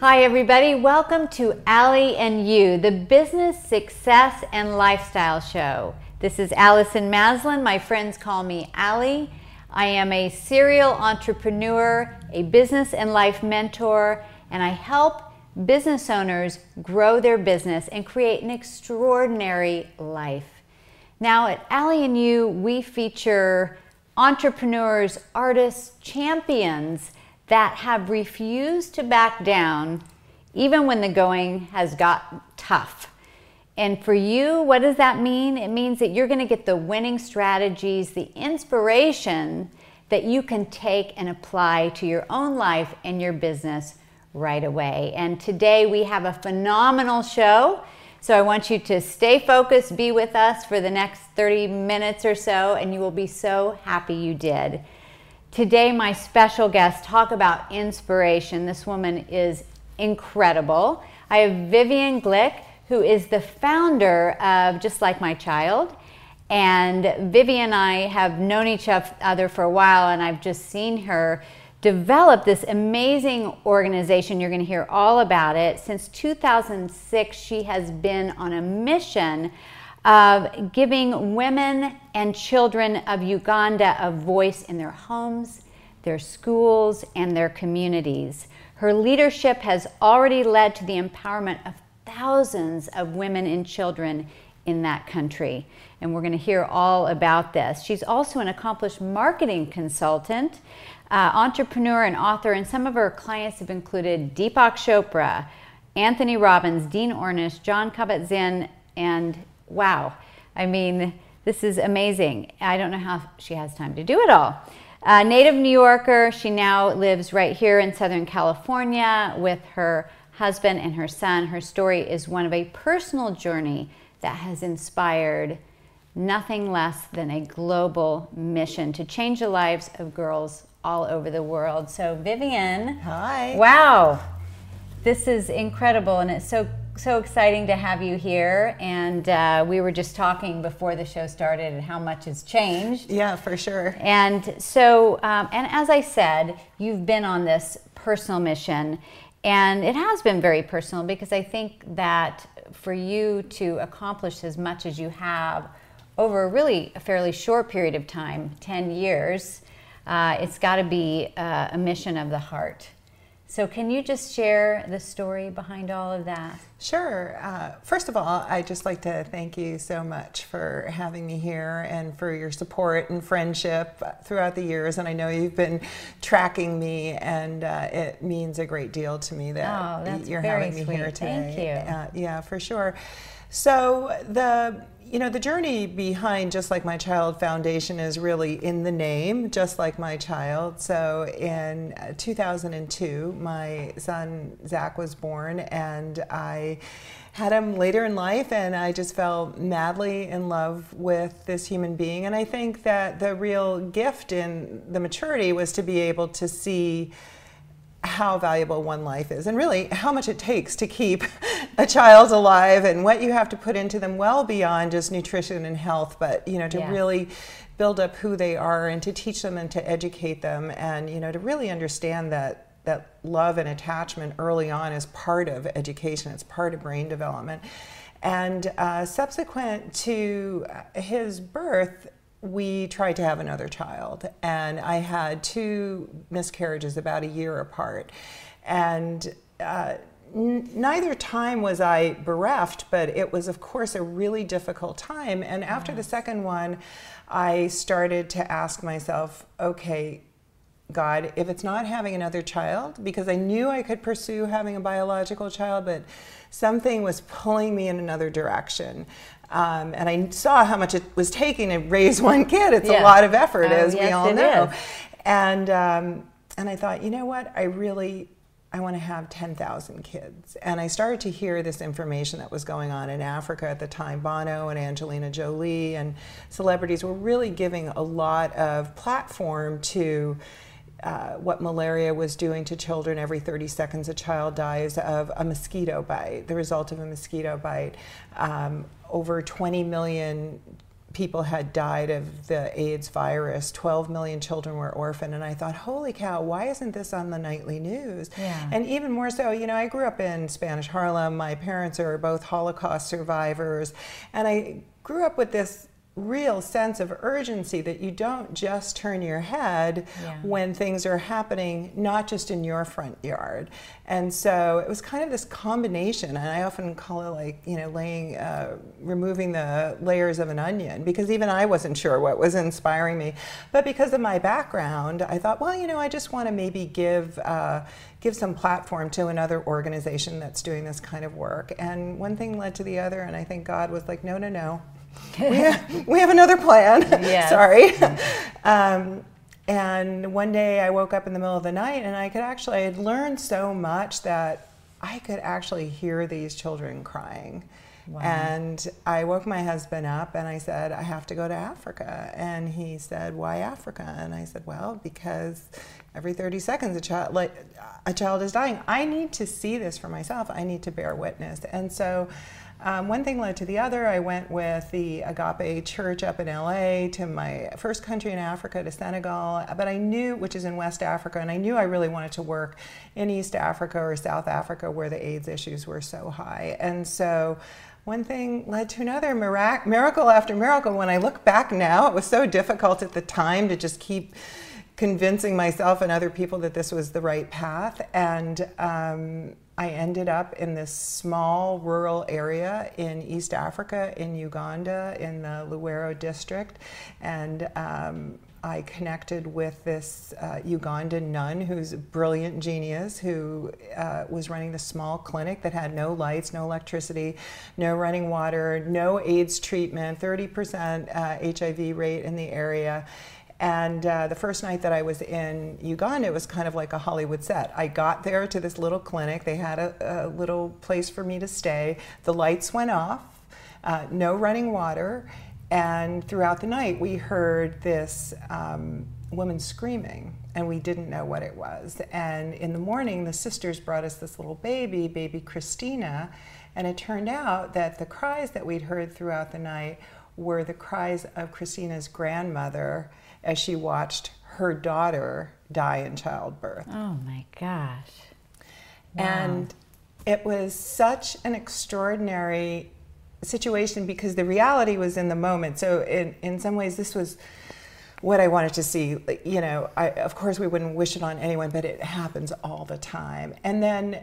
Hi, everybody. Welcome to Allie and You, the business, success, and lifestyle show. This is Allison Maslan. My friends call me Allie. I am a serial entrepreneur, a business and life mentor, and I help business owners grow their business and create an extraordinary life. Now, at Allie and You, we feature entrepreneurs, artists, champions that have refused to back down even when the going has got tough. And for you, what does that mean? It means that you're going to get the winning strategies, the inspiration that you can take and apply to your own life and your business right away. And today we have a phenomenal show. So I want you to stay focused, be with us for the next 30 minutes or so, and you will be so happy you did. Today, my special guest talk about inspiration. This woman is incredible. I have Vivian Glyck, who is the founder of Just Like My Child. And Vivian and I have known each other for a while, and I've just seen her develop this amazing organization. You're going to hear all about it. Since 2006, she has been on a mission of giving women and children of Uganda a voice in their homes, their schools, and their communities. Her leadership has already led to the empowerment of thousands of women and children in that country. And we're going to hear all about this. She's also an accomplished marketing consultant, uh, entrepreneur, and author. And some of her clients have included Deepak Chopra, Anthony Robbins, Dean Ornish, Jon Kabat-Zinn, and wow, I mean, this is amazing. I don't know how she has time to do it all. Uh, native New Yorker, she now lives right here in Southern California with her husband and her son. Her story is one of a personal journey that has inspired nothing less than a global mission to change the lives of girls all over the world. So, Vivian. Hi. Wow. This is incredible, and it's so so exciting to have you here. And uh, we were just talking before the show started and how much has changed. Yeah, for sure. And so, um, and as I said, you've been on this personal mission, and it has been very personal because I think that for you to accomplish as much as you have over really a fairly short period of time 10 years uh, it's got to be uh, a mission of the heart. So, can you just share the story behind all of that? Sure. Uh, first of all, I'd just like to thank you so much for having me here and for your support and friendship throughout the years. And I know you've been tracking me, and uh, it means a great deal to me that oh, you're having me sweet. here today. Thank you. Uh, yeah, for sure. So, the you know, the journey behind Just Like My Child Foundation is really in the name, Just Like My Child. So in uh, 2002, my son Zach was born, and I had him later in life, and I just fell madly in love with this human being. And I think that the real gift in the maturity was to be able to see how valuable one life is and really how much it takes to keep a child alive and what you have to put into them well beyond just nutrition and health but you know to really build up who they are and to teach them and to educate them and you know to really understand that that love and attachment early on is part of education. It's part of brain development. And uh, subsequent to his birth we tried to have another child, and I had two miscarriages about a year apart. And uh, neither time was I bereft, but it was, of course, a really difficult time. And after yes. the second one, I started to ask myself, okay, God, if it's not having another child, because I knew I could pursue having a biological child, but something was pulling me in another direction. Um, and I saw how much it was taking to raise one kid. It's yes. a lot of effort, oh, as yes, we all know. Is. And um, and I thought, you know what? I really I want to have 10,000 kids. And I started to hear this information that was going on in Africa at the time. Bono and Angelina Jolie and celebrities were really giving a lot of platform to uh, what malaria was doing to children. Every 30 seconds, a child dies of a mosquito bite, the result of a mosquito bite. Um, over 20 million people had died of the AIDS virus. 12 million children were orphaned. And I thought, holy cow, why isn't this on the nightly news? Yeah. And even more so, you know, I grew up in Spanish Harlem. My parents are both Holocaust survivors. And I grew up with this real sense of urgency that you don't just turn your head Yeah. when things are happening not just in your front yard. And so it was kind of this combination and i often call it like you know laying uh, removing the layers of an onion because even i wasn't sure what was inspiring me. But because of my background i thought well you know i just want to maybe give uh, give some platform to another organization that's doing this kind of work. And one thing led to the other and i think god was like no no no we, have, we have another plan. Yes. Sorry. Um, and one day I woke up in the middle of the night and I could actually, I had learned so much that I could actually hear these children crying. Wow. And I woke my husband up and I said, I have to go to Africa. And he said, Why Africa? And I said, Well, because every 30 seconds a child, like, a child is dying. I need to see this for myself. I need to bear witness. And so um, one thing led to the other. I went with the Agape Church up in LA to my first country in Africa, to Senegal. But I knew, which is in West Africa, and I knew I really wanted to work in East Africa or South Africa where the AIDS issues were so high. And so one thing led to another, mirac- miracle after miracle. When I look back now, it was so difficult at the time to just keep convincing myself and other people that this was the right path. And um, I ended up in this small rural area in East Africa, in Uganda, in the Luwero district. And um, I connected with this uh, Ugandan nun who's a brilliant genius who uh, was running this small clinic that had no lights, no electricity, no running water, no AIDS treatment, 30% uh, HIV rate in the area. And uh, the first night that I was in Uganda, it was kind of like a Hollywood set. I got there to this little clinic. They had a, a little place for me to stay. The lights went off, uh, no running water. And throughout the night, we heard this um, woman screaming, and we didn't know what it was. And in the morning, the sisters brought us this little baby, baby Christina. And it turned out that the cries that we'd heard throughout the night were the cries of Christina's grandmother as she watched her daughter die in childbirth. Oh my gosh. And it was such an extraordinary situation because the reality was in the moment. So, in, in some ways, this was what I wanted to see. You know, I, of course, we wouldn't wish it on anyone, but it happens all the time. And then,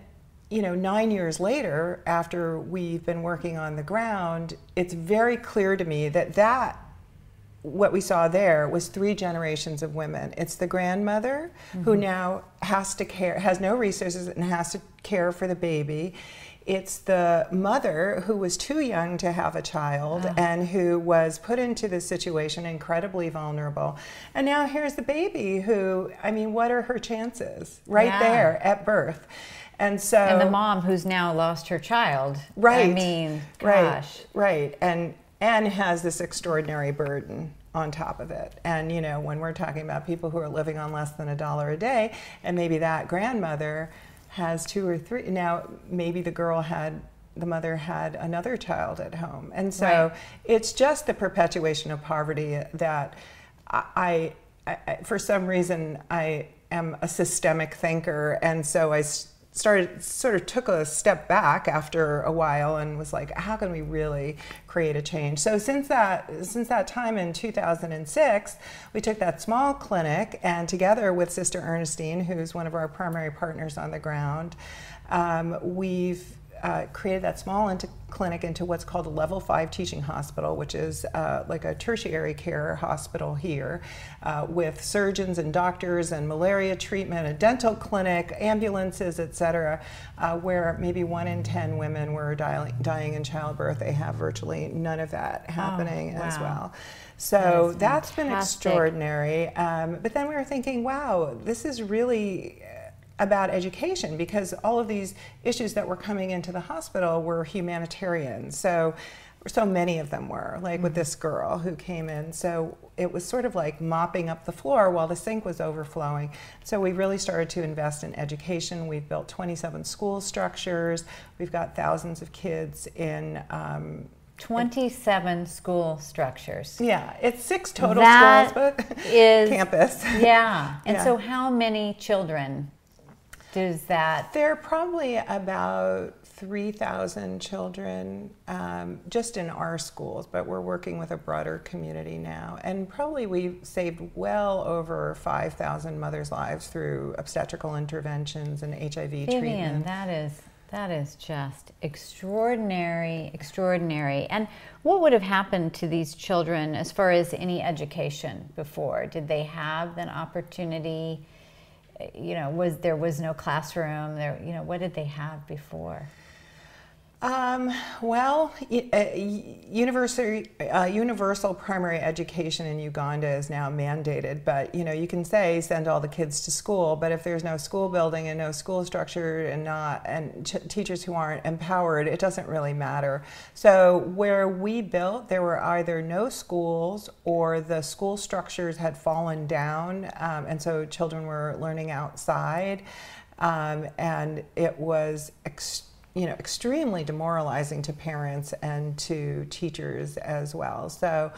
you know, nine years later, after we've been working on the ground, it's very clear to me that that what we saw there was three generations of women. It's the grandmother mm-hmm. who now has to care, has no resources, and has to care for the baby. It's the mother who was too young to have a child oh. and who was put into this situation incredibly vulnerable. And now here's the baby who, I mean, what are her chances right yeah. there at birth? And so And the mom who's now lost her child. Right. I mean, gosh. Right. Right. And and has this extraordinary burden on top of it. And you know, when we're talking about people who are living on less than a dollar a day, and maybe that grandmother has two or three. Now, maybe the girl had the mother had another child at home, and so right. it's just the perpetuation of poverty that I, I, I, for some reason, I am a systemic thinker, and so I started sort of took a step back after a while and was like how can we really create a change? So since that since that time in 2006 we took that small clinic and together with sister ernestine who's one of our primary partners on the ground um, we've uh, created that small into clinic into what's called a level five teaching hospital, which is uh, like a tertiary care hospital here uh, with surgeons and doctors and malaria treatment, a dental clinic, ambulances, et cetera, uh, where maybe one in 10 women were dying, dying in childbirth. They have virtually none of that happening oh, wow. as well. So that that's been extraordinary. Um, but then we were thinking, wow, this is really about education because all of these issues that were coming into the hospital were humanitarian. So so many of them were, like mm-hmm. with this girl who came in. So it was sort of like mopping up the floor while the sink was overflowing. So we really started to invest in education. We've built 27 school structures. We've got thousands of kids in um, 27 school structures. Yeah, it's six total That schools, but is- campus. Yeah. And Yeah. so, how many children does that? There are probably about 3,000 children um, just in our schools, but we're working with a broader community now. And probably we've saved well over 5,000 mothers' lives through obstetrical interventions and HIV Vivian, treatment. that is that is just extraordinary, extraordinary. And what would have happened to these children as far as any education before? Did they have an opportunity? You know, was there was no classroom? There, you know, what did they have before? Um, well, uh, universal, uh, universal primary education in Uganda is now mandated, but you know you can say send all the kids to school, but if there's no school building and no school structure and not and ch- teachers who aren't empowered, it doesn't really matter. So where we built, there were either no schools or the school structures had fallen down, um, and so children were learning outside, um, and it was. Ex- you know, extremely demoralizing to parents and to teachers as well. So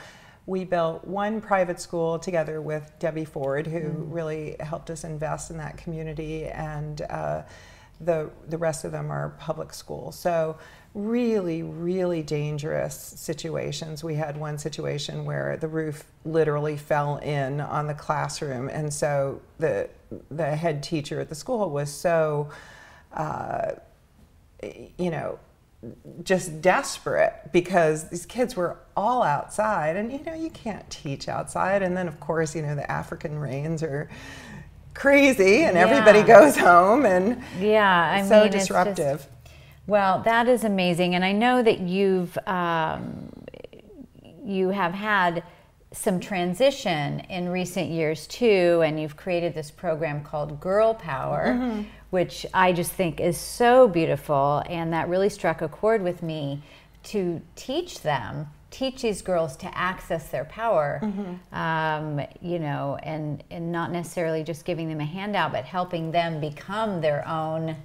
we built one private school together with Debbie Ford, who really helped us invest in that community, and uh, the the rest of them are public schools. So really, really dangerous situations. We had one situation where the roof literally fell in on the classroom, and so the the head teacher at the school was so. Uh, you know, just desperate because these kids were all outside. And you know you can't teach outside. And then of course you know the african rains are crazy and everybody goes home and Yeah, I so mean, it's just- disruptive. Well, that is amazing, and I know that you've um, you have had some transition in recent years too, and you've created this program called Girl Power, mm-hmm. which I just think is so beautiful, and that really struck a chord with me to teach them. Teach these girls to access their power, mm-hmm. um, you know, and, and not necessarily just giving them a handout, but helping them become their own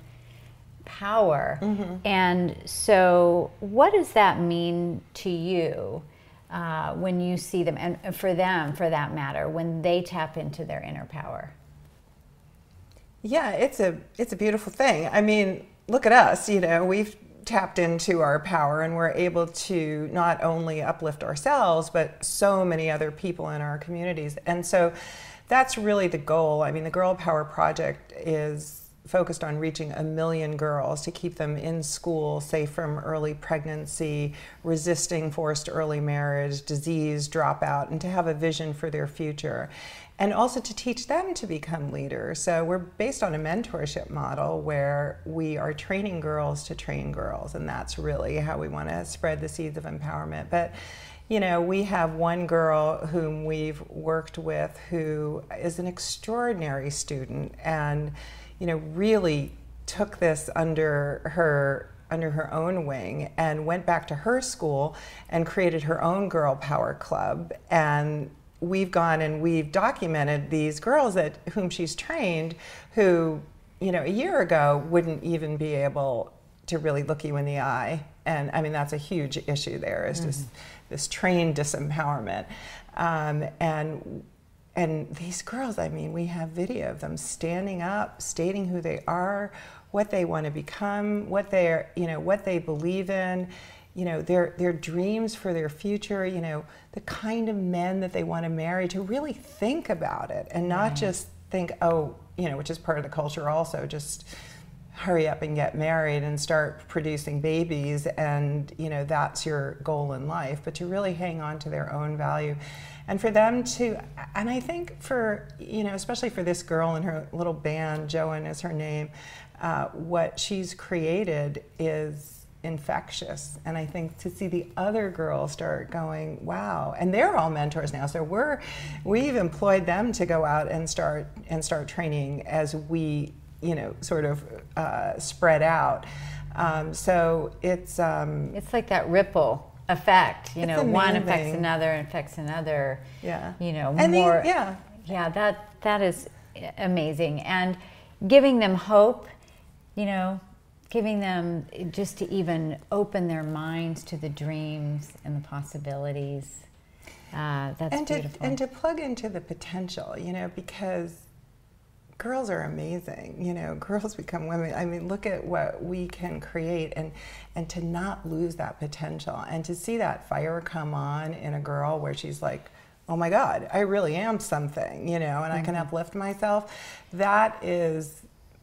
power. Mm-hmm. And so, what does that mean to you uh, when you see them, and for them, for that matter, when they tap into their inner power? Yeah, it's a it's a beautiful thing. I mean, look at us, you know, we've tapped into our power and we're able to not only uplift ourselves but so many other people in our communities. And so that's really the goal. I mean, the Girl Power project is focused on reaching a million girls to keep them in school, safe from early pregnancy, resisting forced early marriage, disease, dropout, and to have a vision for their future. And also to teach them to become leaders. So we're based on a mentorship model where we are training girls to train girls, and that's really how we want to spread the seeds of empowerment. But you know, we have one girl whom we've worked with who is an extraordinary student and you know, really took this under her under her own wing and went back to her school and created her own girl power club. And we've gone and we've documented these girls that whom she's trained who you know a year ago wouldn't even be able to really look you in the eye. And i mean that's a huge issue there is just this trained disempowerment. Um, and and these girls, I mean, we have video of them standing up, stating who they are, what they want to become, what they're, you know, what they believe in, you know, their their dreams for their future, you know, the kind of men that they want to marry, to really think about it and not just think, oh, you know, which is part of the culture also, just hurry up and get married and start producing babies and you know that's your goal in life but to really hang on to their own value. And for them to and i think for you know especially for this girl and her little band joan is her name uh, what she's created is infectious. And i think to see the other girls start going wow and they're all mentors now so we're we've employed them to go out and start and start training as we you know sort of uh, spread out um, so it's um, It's like that ripple effect, you know, one affects amazing. another, affects another. Yeah. You know, And the- more. yeah. Yeah, that that is amazing, and giving them hope. You know, giving them just to even open their minds to the dreams and the possibilities. Uh, that's and to, beautiful. and to plug into the potential, you know, because girls are amazing. You know, girls become women. I mean, look at what we can create, and and to not lose that potential, and to see that fire come on in a girl where she's like, oh my God, I really am something, you know, and mm-hmm. I can mm-hmm. uplift myself. That is,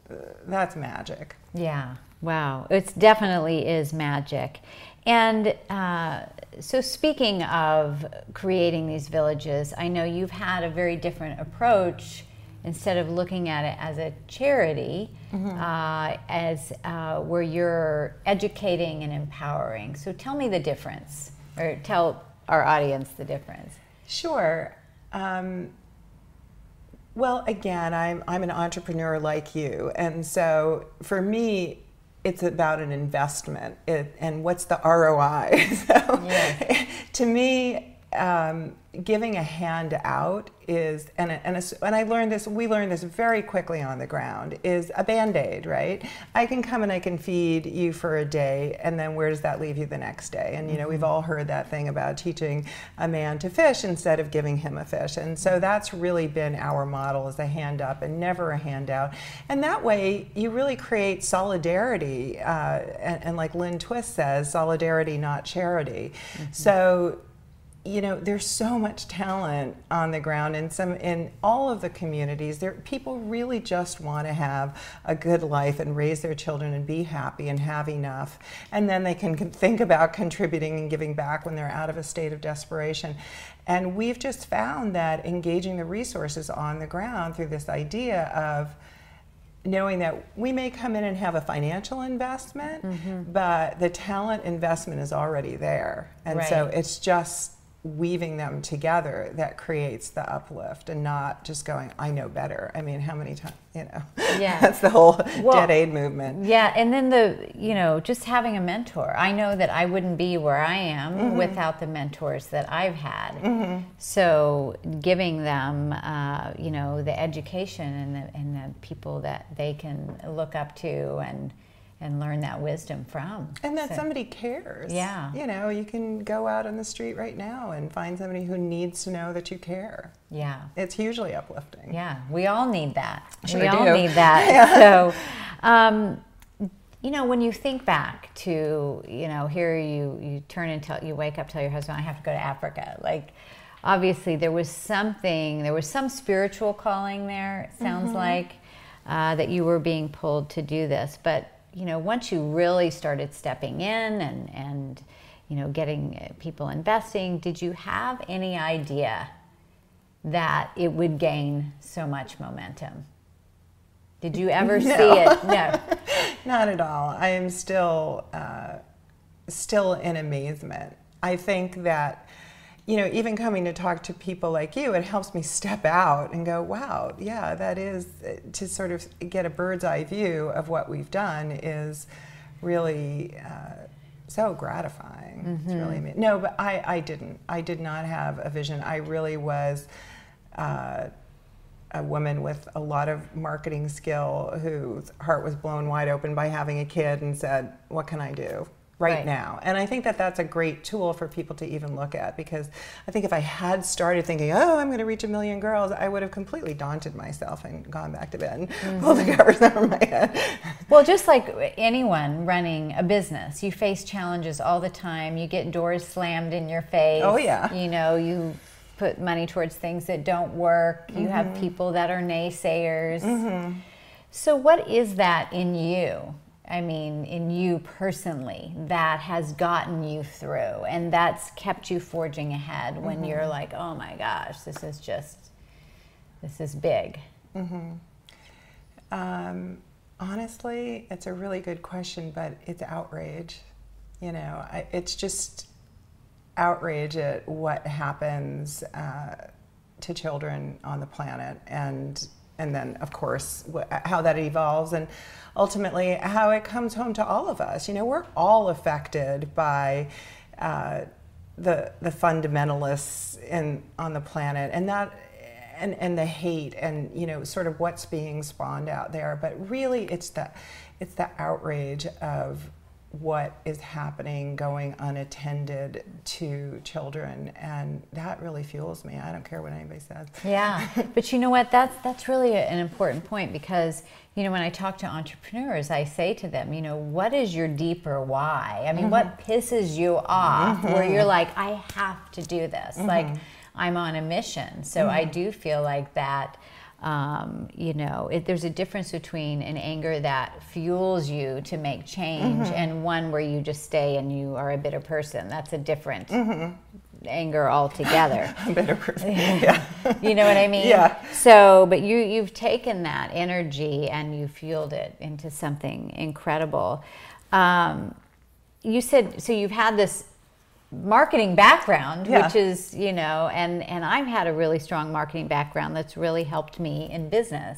uh, that's magic. Yeah. Wow. It definitely is magic. And uh, so, speaking of creating these villages, I know you've had a very different approach. Instead of looking at it as a charity, mm-hmm. uh, as uh, where you're educating and empowering. So, tell me the difference, or tell our audience the difference. Sure. Um, well, again, I'm, I'm an entrepreneur like you. And so for me, it's about an investment it, and what's the ROI. so yes. to me, um, giving a hand out is, and, and, a, and I learned this, we learned this very quickly on the ground, is a band aid, right? I can come and I can feed you for a day, and then where does that leave you the next day? And you know, we've mm-hmm. all heard that thing about teaching a man to fish instead of giving him a fish. And so that's really been our model is a hand up and never a handout. And that way, you really create solidarity. Uh, and, and, like Lynn Twist says, solidarity, not charity. Mm-hmm. So you know there's so much talent on the ground in some in all of the communities there people really just want to have a good life and raise their children and be happy and have enough and then they can think about contributing and giving back when they're out of a state of desperation and we've just found that engaging the resources on the ground through this idea of knowing that we may come in and have a financial investment, mm-hmm. but the talent investment is already there. And right. so it's just weaving them together that creates the uplift and not just going i know better. I mean how many times you know? Yeah. That's the whole well, dead aid movement. yeah and then the you know just having a mentor. I know that i wouldn't be where i am mm-hmm. without the mentors that i've had. Mm-hmm. so giving them uh, you know the education and the, and the people that they can look up to and and learn that wisdom from. And that so, somebody cares. Yeah. You know, you can go out on the street right now and find somebody who needs to know that you care. Yeah. It's hugely uplifting. Yeah, we all need that. Sure we all need that. yeah. So, um, you know, when you think back to, you know, here you you turn and tell you wake up, tell your husband, I have to go to Africa. Like, obviously, there was something, there was some spiritual calling there. It sounds mm-hmm. like uh, that you were being pulled to do this, but you know, once you really started stepping in and, and you know, getting people investing, did you have any idea that it would gain so much momentum? Did you ever no. see it? No, not at all. I am still uh, still in amazement. I think that you know, even coming to talk to people like you, it helps me step out and go, wow, yeah, that is to sort of get a bird's eye view of what we've done is really uh, so gratifying. Mm-hmm. It's really amazing. No, but I, I didn't. I did not have a vision. I really was. Uh, a woman with a lot of marketing skill whose heart was blown wide open by having a kid and said, What can I do? Right, right, now. And I think that that's a great tool for people to even look at because I think if I had started thinking, oh, I'm going to reach a million girls, I would have completely daunted myself and gone back to bed and mm-hmm. pulled the covers over my head. Well, just like anyone running a business, you face challenges all the time. You get doors slammed in your face. Oh, yeah. You know, you put money towards things that don't work. You mm-hmm. have people that are naysayers. Mm-hmm. So, what is that in you? I mean, in you personally, that has gotten you through and that's kept you forging ahead when mm-hmm. you're like, oh my gosh, this is just, this is big? Mm-hmm. Um, honestly, it's a really good question, but it's outrage. You know, I, it's just outrage at what happens uh, to children on the planet and and then of course how that evolves and ultimately how it comes home to all of us. You know we're all affected by uh, the the fundamentalists in on the planet and that and and the hate and you know sort of what's being spawned out there. But really it's the it's the outrage of what is happening going unattended to children and that really fuels me i don't care what anybody says yeah but you know what that's that's really an important point because you know when i talk to entrepreneurs i say to them you know what is your deeper why i mean mm-hmm. what pisses you off mm-hmm. where you're like i have to do this mm-hmm. like i'm on a mission so i mm-hmm. do feel like that um, you know, it, there's a difference between an anger that fuels you to make change mm-hmm. and one where you just stay and you are a bitter person. That's a different mm-hmm. anger altogether. a bitter person. Yeah. you know what I mean? Yeah. So, but you you've taken that energy and you fueled it into something incredible. Um, you said so. You've had this marketing background yeah. which is you know and and i've had a really strong marketing background that's really helped me in business.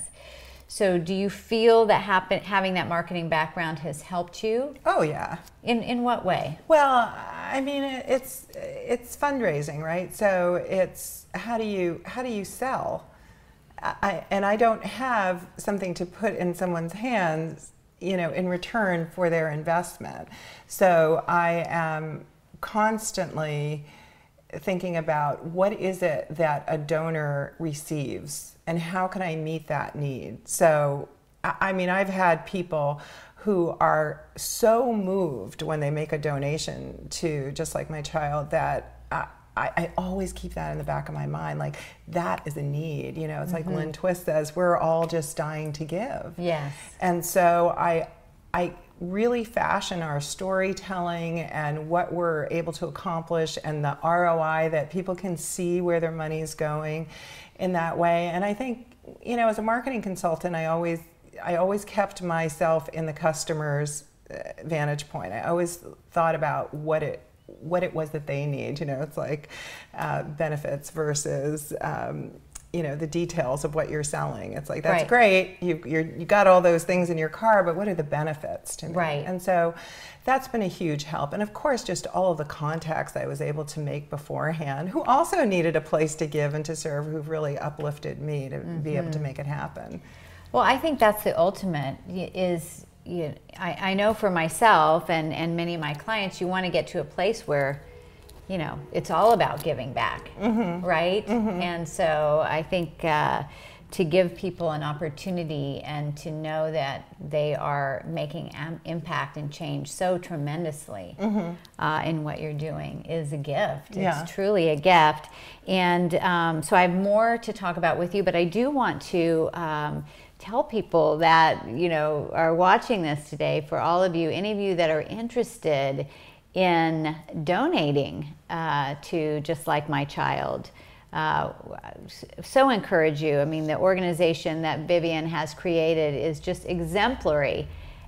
So do you feel that happen, having that marketing background has helped you? Oh yeah. In in what way? Well i mean it's it's fundraising right? So it's how do you how do you sell? I, and i don't have something to put in someone's hands you know in return for their investment. So i am constantly thinking about what is it that a donor receives and how can I meet that need. So, I mean, I've had people who are so moved when they make a donation to just like my child that I, I, always keep that in the back of my mind. Like, that is a need. You know, it's mm-hmm. like Lynn Twist says, we're all just dying to give. Yes. And so I, I really fashion our storytelling and what we're able to accomplish and the ROI that people can see where their money is going in that way. And I think, you know, as a marketing consultant, I always I always kept myself in the customer's uh, vantage point. I always thought about what it what it was that they need. You know, it's like uh, benefits versus um, you know the details of what you're selling. It's like that's right. great. You you you got all those things in your car, but what are the benefits to me? Right. And so that's been a huge help. And of course, just all of the contacts I was able to make beforehand, who also needed a place to give and to serve, who've really uplifted me to mm-hmm. be able to mm-hmm. make it happen. Well, I think that's the ultimate. Is you know, I, I know for myself and and many of my clients, you want to get to a place where you know, it's all about giving back, mm-hmm. right? Mm-hmm. And so I think uh, to give people an opportunity and to know that they are making am- impact and change so tremendously mm-hmm. uh, in what you're doing is a gift. Yeah. It's truly a gift. And um, so I have more to talk about with you, but I do want to. Um, tell people that you know are watching this today for all of you any of you that are interested in donating uh, to Just Like My Child. Uh, so encourage you. I mean, the organization that Vivian has created is just exemplary.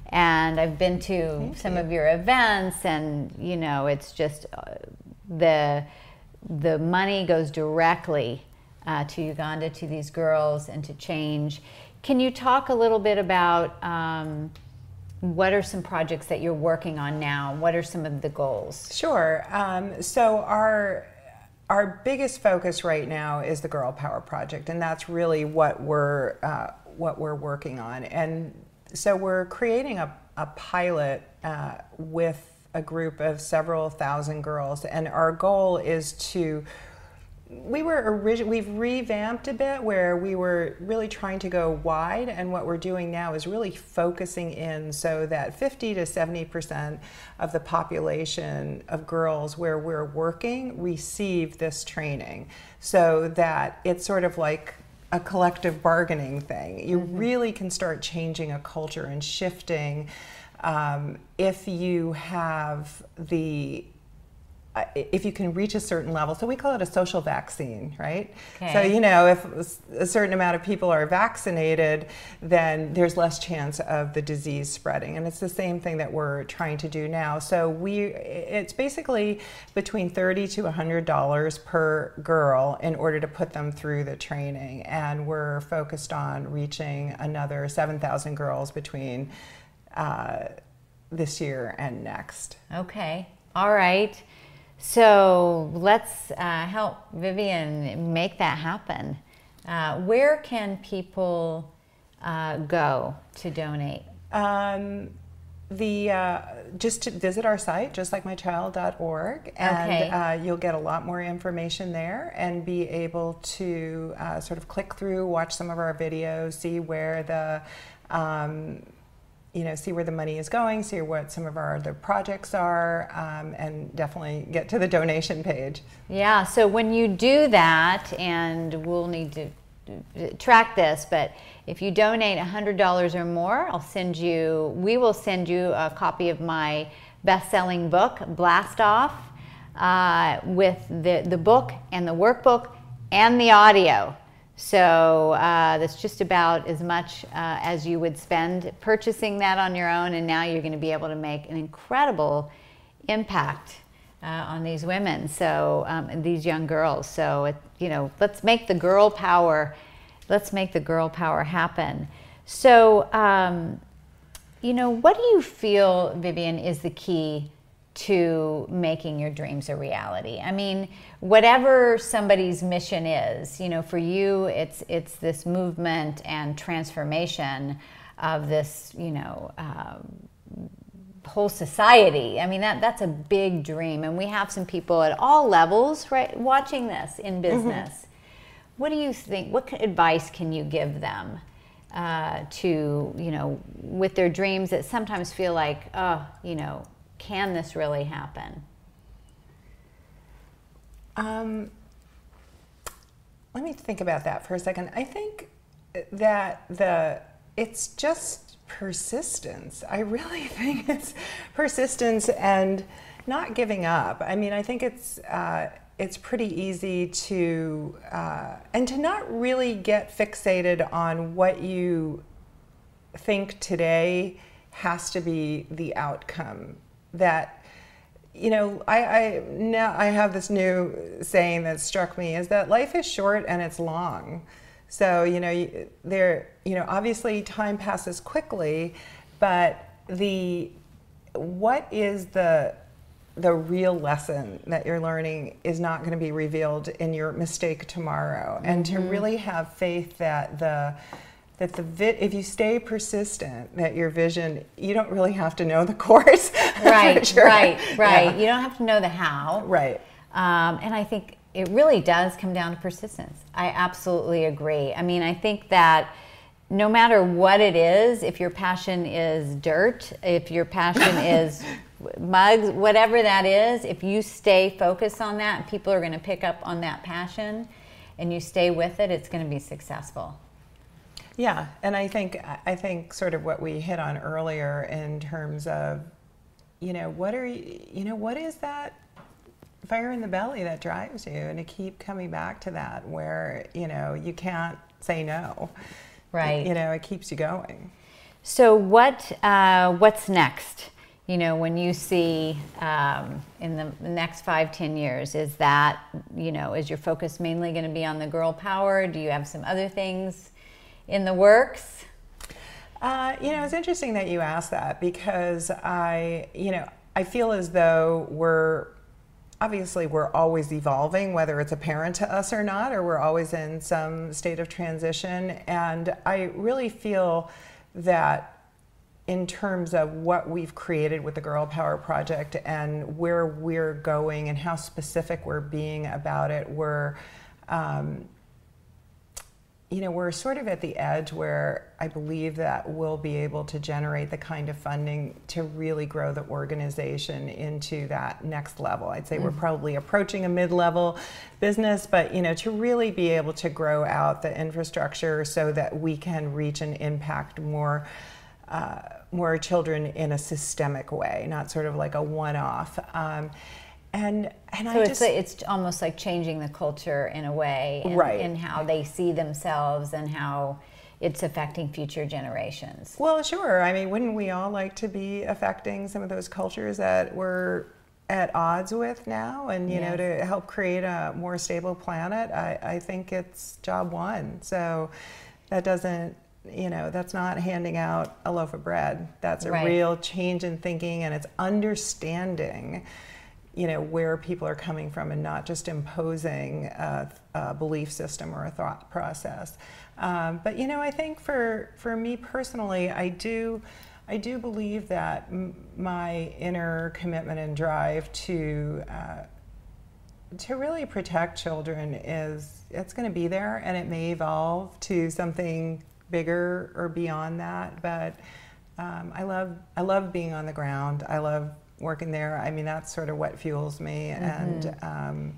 And I've been to Thank some you. of your events, and you know, it's just uh, the the money goes directly uh, to Uganda to these girls and to change. Can you talk a little bit about? Um, what are some projects that you're working on now? What are some of the goals? Sure. Um, so our our biggest focus right now is the Girl Power Project, and that's really what we're uh, what we're working on. And so we're creating a, a pilot uh, with a group of several thousand girls, and our goal is to we were origin- we've revamped a bit where we were really trying to go wide and what we're doing now is really focusing in so that 50 to 70 percent of the population of girls where we're working receive this training so that it's sort of like a collective bargaining thing you mm-hmm. really can start changing a culture and shifting um, if you have the if you can reach a certain level, so we call it a social vaccine, right? Okay. So, you know, if a certain amount of people are vaccinated, then there's less chance of the disease spreading. And it's the same thing that we're trying to do now. So, we it's basically between 30 to $100 per girl in order to put them through the training. And we're focused on reaching another 7,000 girls between uh, this year and next. Okay. All right. So let's uh, help Vivian make that happen. Uh, where can people uh, go to donate? Um, the uh, just to visit our site justlikeMyChild.org and Okay. uh, you'll get a lot more information there and be able to uh, sort of click through watch some of our videos see where the um, you know see where the money is going see what some of our other projects are um, and definitely get to the donation page Yeah, so when you do that, and we'll need to track this, but if you donate $100 or more, I'll send you, we will send you a copy of my best selling book, Blast Off, uh, with the, the book and the workbook and the audio. So uh, that's just about as much uh, as you would spend purchasing that on your own, and now you're going to be able to make an incredible impact uh, on these women, so um, these young girls. So it, you know, let's make the girl power, let's make the girl power happen. So, um, you know, what do you feel, Vivian, is the key to making your dreams a reality? I mean, whatever somebody's mission is, you know, for you, it's it's this movement and transformation of this, you know. Um, whole society. I mean, that that's a big dream, and we have some people at all levels, right, watching this in business. What do you think? What advice can you give them uh, to you know with their dreams that sometimes feel like, oh, you know, can this really happen? Um, let me think about that for a second. I think that the it's just persistence. I really think it's persistence and not giving up. I mean, I think it's uh, it's pretty easy to uh, and to not really get fixated on what you think today has to be the outcome that you know I, I now i have this new saying that struck me is that life is short and it's long. So you know you- there you know obviously time passes quickly but the what is the the real lesson that you're learning is not going to be revealed in your mistake tomorrow. And to mm-hmm. really have faith that the that the vi- if you stay persistent that your vision you don't really have to know the course Right, sure. right, right. Yeah. You don't have to know the how. right Um, and I think it really does come down to persistence. I absolutely agree. I mean, I think that no matter what it is, if your passion is dirt, if your passion is mugs, whatever that is, if you stay focused on that, people are going to pick up on that passion and you stay with it, it's going to be successful. Yeah, and I think I think sort of what we hit on earlier in terms of, you know, what are you, you know, what is that fire in the belly that drives you, and to keep coming back to that where you know you can't say no, Right. You know, it keeps you going. So what uh, what's next? You know, when you see um, in the next five, ten years, is that you know, is your focus mainly going to be on the girl power? Do you have some other things in the works? Uh, you know, it's interesting that you asked that because I, you know, I feel as though we're obviously we're always evolving, whether it's apparent to us or not, or we're always in some state of transition. And I really feel that in terms of what we've created with the Girl Power Project and where we're going and how specific we're being about it, we're um, you know, we're sort of at the edge where I believe that we'll be able to generate the kind of funding to really grow the organization into that next level. I'd say we're probably approaching a mid-level business, but you know, to really be able to grow out the infrastructure so that we can reach and impact more uh, more children in a systemic way, not sort of like a one-off. Um, and and So I it's just like, it's almost like changing the culture in a way, in, Right. in how they see themselves and how it's affecting future generations. Well, sure. I mean, wouldn't we all like to be affecting some of those cultures that we're at odds with now? And, you know, to help create a more stable planet, I, I think it's job one. So that doesn't, you know, that's not handing out a loaf of bread. That's a Right. real change in thinking and it's understanding you know where people are coming from and not just imposing a, a belief system or a thought process. Um, but you know, I think for for me personally, I do. I do believe that my inner commitment and drive to uh, to really protect children is it's going to be there and it may evolve to something bigger or beyond that but um, I love I love being on the ground I love working there I mean that's sort of what fuels me mm-hmm. and um,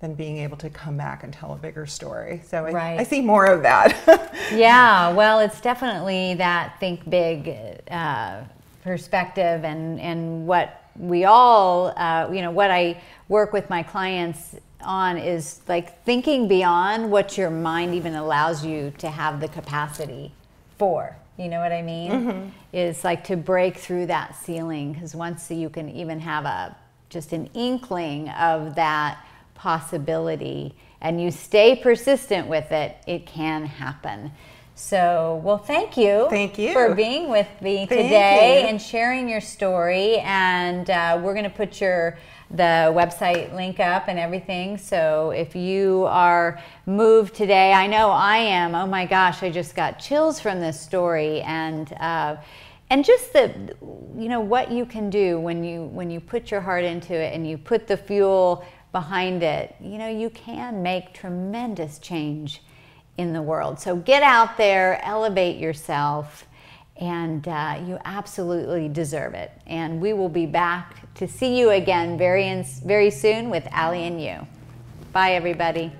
then being able to come back and tell a bigger story so I, right. I see more of that yeah well it's definitely that think big uh, perspective and and what we all, uh, you know, what I work with my clients on is like thinking beyond what your mind even allows you to have the capacity for. You know what I mean? Mm-hmm. Is like to break through that ceiling because once you can even have a just an inkling of that possibility and you stay persistent with it, it can happen. So, well, thank you. Thank you for being with me thank today you. and sharing your story. And uh, we're going to put your the website link up and everything. So if you are moved today, I know I am. Oh my gosh, I just got chills from this story and. Uh, and just the you know what you can do when you when you put your heart into it and you put the fuel behind it you know you can make tremendous change in the world. So get out there, elevate yourself, and uh, you absolutely deserve it. And we will be back to see you again very, in, very soon with Allie and you. Bye, everybody.